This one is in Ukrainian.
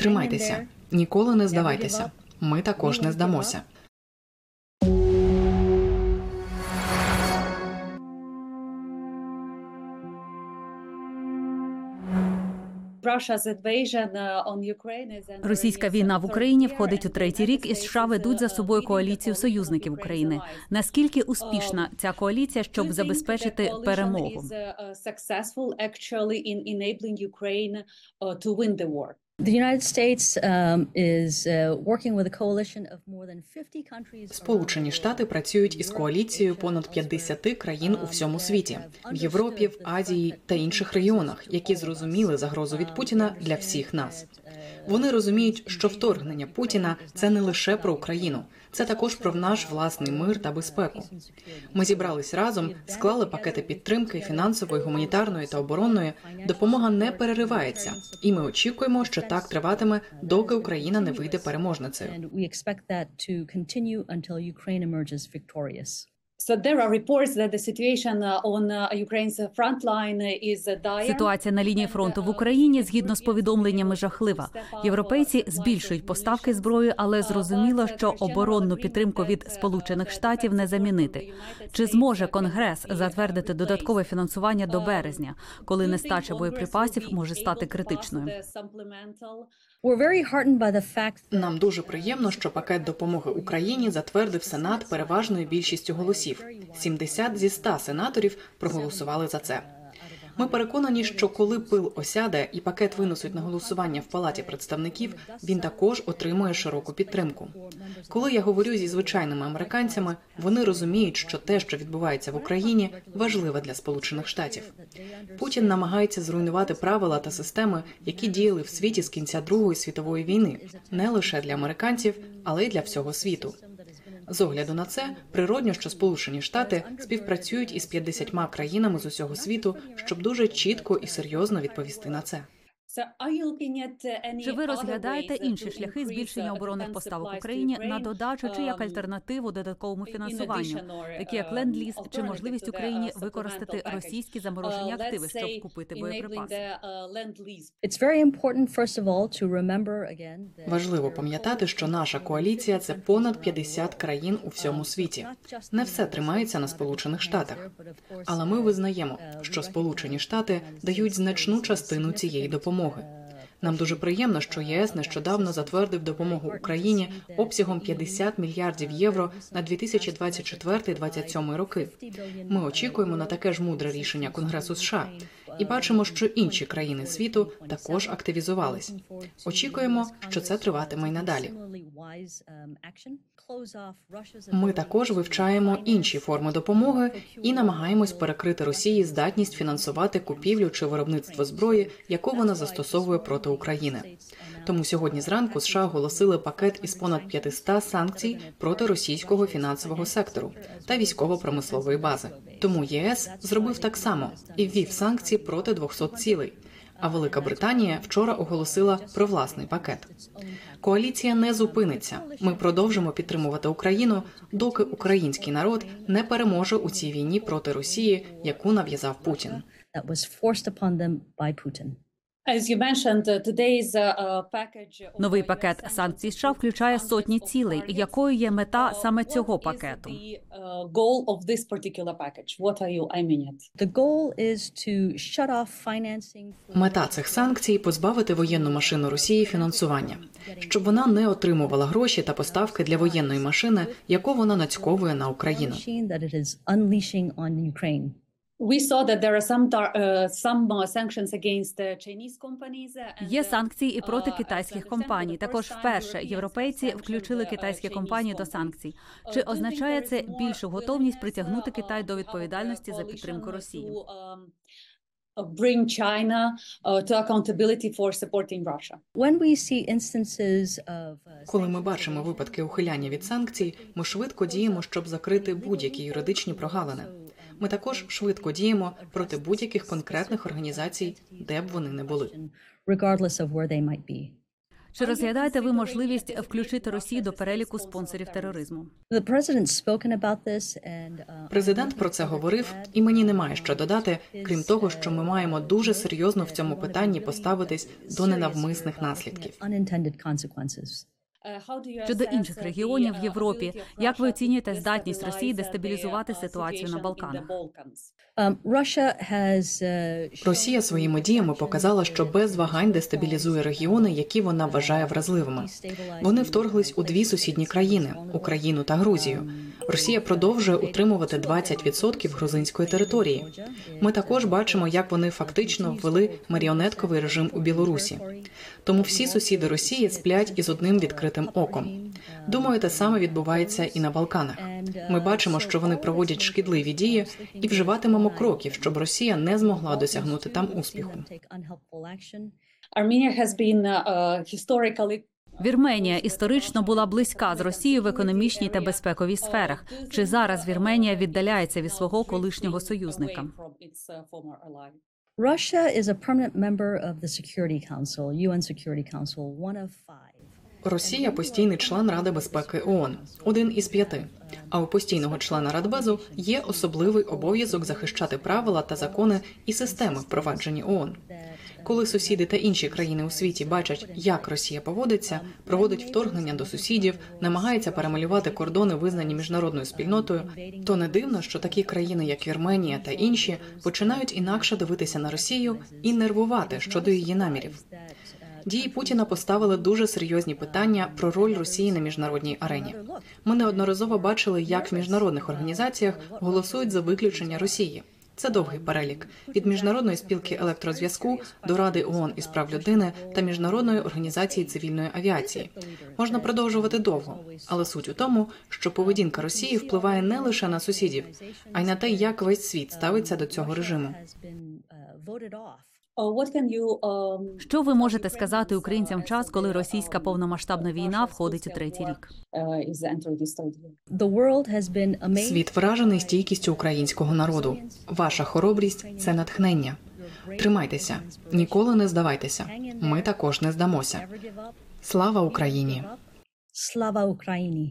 Тримайтеся, ніколи не здавайтеся. Ми також не здамося. Російська війна в Україні входить у третій рік, і США ведуть за собою коаліцію союзників України. Наскільки успішна ця коаліція, щоб забезпечити перемогу? Um, uh, working with a coalition of more than 50 countries. Сполучені Штати працюють із коаліцією понад 50 країн у всьому світі в Європі, в Азії та інших регіонах, які зрозуміли загрозу від Путіна для всіх нас. Вони розуміють, що вторгнення Путіна це не лише про Україну, це також про наш власний мир та безпеку. Ми зібрались разом, склали пакети підтримки фінансової, гуманітарної та оборонної. Допомога не переривається, і ми очікуємо, що так триватиме, доки Україна не вийде переможницею. So there are reports that the situation uh, on uh, Ukraine's front line is uh, dire. Ситуація на лінії фронту в Україні згідно з повідомленнями жахлива. Європейці збільшують поставки зброї, але зрозуміло, що оборонну підтримку від Сполучених Штатів не замінити. Чи зможе Конгрес затвердити додаткове фінансування до березня, коли нестача боєприпасів може стати критичною? Нам дуже приємно, що пакет допомоги Україні затвердив Сенат переважною більшістю голосів. 70 зі 100 сенаторів проголосували за це. Ми переконані, що коли пил осяде і пакет винесуть на голосування в палаті представників, він також отримує широку підтримку. Коли я говорю зі звичайними американцями, вони розуміють, що те, що відбувається в Україні, важливе для Сполучених Штатів. Путін намагається зруйнувати правила та системи, які діяли в світі з кінця Другої світової війни, не лише для американців, але й для всього світу. З огляду на це природньо, що Сполучені Штати співпрацюють із 50 країнами з усього світу, щоб дуже чітко і серйозно відповісти на це. Чи ви розглядаєте інші шляхи збільшення оборонних поставок Україні на додачу чи як альтернативу додатковому фінансуванню, такі як ленд-ліз, чи можливість Україні використати російські заморожені активи, щоб купити боєприпаси? Важливо пам'ятати, що наша коаліція це понад 50 країн у всьому світі. Не все тримається на Сполучених Штатах. Але ми визнаємо, що Сполучені Штати дають значну частину цієї допомоги. Нам дуже приємно, що ЄС нещодавно затвердив допомогу Україні обсягом 50 мільярдів євро на 2024-2027 роки. Ми очікуємо на таке ж мудре рішення Конгресу США і бачимо, що інші країни світу також активізувались. Очікуємо, що це триватиме й надалі. Ми також вивчаємо інші форми допомоги і намагаємось перекрити Росії здатність фінансувати купівлю чи виробництво зброї, яку вона застосовує проти України. Тому сьогодні зранку США оголосили пакет із понад 500 санкцій проти російського фінансового сектору та військово-промислової бази. Тому ЄС зробив так само і ввів санкції проти 200 цілей. А Велика Британія вчора оголосила про власний пакет. Коаліція не зупиниться. Ми продовжимо підтримувати Україну, доки український народ не переможе у цій війні проти Росії, яку нав'язав Путін. Uh, today's uh, uh, Новий пакет санкцій США включає сотні цілей. Якою є мета саме цього пакету? The goal of this particular package. What are you aiming at? The goal is to shut off financing for Мета цих санкцій позбавити воєнну машину Росії фінансування, щоб вона не отримувала гроші та поставки для воєнної машини, яку вона нацьковує на Україну. Uh, uh, uh, uh, Є uh, санкції і проти uh, китайських компаній. Також вперше європейці включили uh, китайські компанії до санкцій. Uh, Чи означає це більшу готовність притягнути uh, Китай до of відповідальності за підтримку Росії? um, uh, Bring China uh, to accountability for supporting Russia. When we see instances of uh, Коли ми бачимо випадки ухиляння від санкцій, ми швидко діємо, щоб закрити будь-які юридичні прогалини. Ми також швидко діємо проти будь-яких конкретних організацій, де б вони не були. Чи розглядаєте ви можливість включити Росію до переліку спонсорів тероризму? Uh, Президент про це говорив, і мені немає що додати, крім того, що ми маємо дуже серйозно в цьому питанні поставитись до ненавмисних наслідків. Unintended. Щодо інших регіонів в Європі, як ви оцінюєте здатність Росії дестабілізувати ситуацію на Балканах? Росія своїми діями показала, що без вагань дестабілізує регіони, які вона вважає вразливими. Вони вторглись у дві сусідні країни Україну та Грузію. Росія продовжує утримувати 20% грузинської території. Ми також бачимо, як вони фактично ввели маріонетковий режим у Білорусі. Тому всі сусіди Росії сплять із одним відкритим оком. Думаю, те саме відбувається і на Балканах. Ми бачимо, що вони проводять шкідливі дії і вживатимемо кроків, щоб Росія не змогла досягнути там успіху. Historically Вірменія історично була близька з Росією в економічній та безпековій сферах. Чи зараз Вірменія віддаляється від свого колишнього союзника? Russia is a permanent member of the Security Council, UN Security Council, one of five. Росія постійний член Ради безпеки ООН, один із п'яти. А у постійного члена Радбезу є особливий обов'язок захищати правила та закони і системи, впроваджені ООН. Коли сусіди та інші країни у світі бачать, як Росія поводиться, проводить вторгнення до сусідів, намагається перемалювати кордони, визнані міжнародною спільнотою, то не дивно, що такі країни, як Вірменія та інші, починають інакше дивитися на Росію і нервувати щодо її намірів. Дії Путіна поставили дуже серйозні питання про роль Росії на міжнародній арені. Ми неодноразово бачили, як в міжнародних організаціях голосують за виключення Росії. Це довгий перелік від міжнародної спілки електрозв'язку до Ради ООН із прав людини та міжнародної організації цивільної авіації. Можна продовжувати довго, але суть у тому, що поведінка Росії впливає не лише на сусідів, а й на те, як весь світ ставиться до цього режиму. You um, Що ви можете сказати українцям в час, коли російська повномасштабна війна входить у третій рік? amazed. Світ вражений стійкістю українського народу. Ваша хоробрість це натхнення. Тримайтеся, ніколи не здавайтеся. Ми також не здамося. Слава Україні! Slava Ukraini.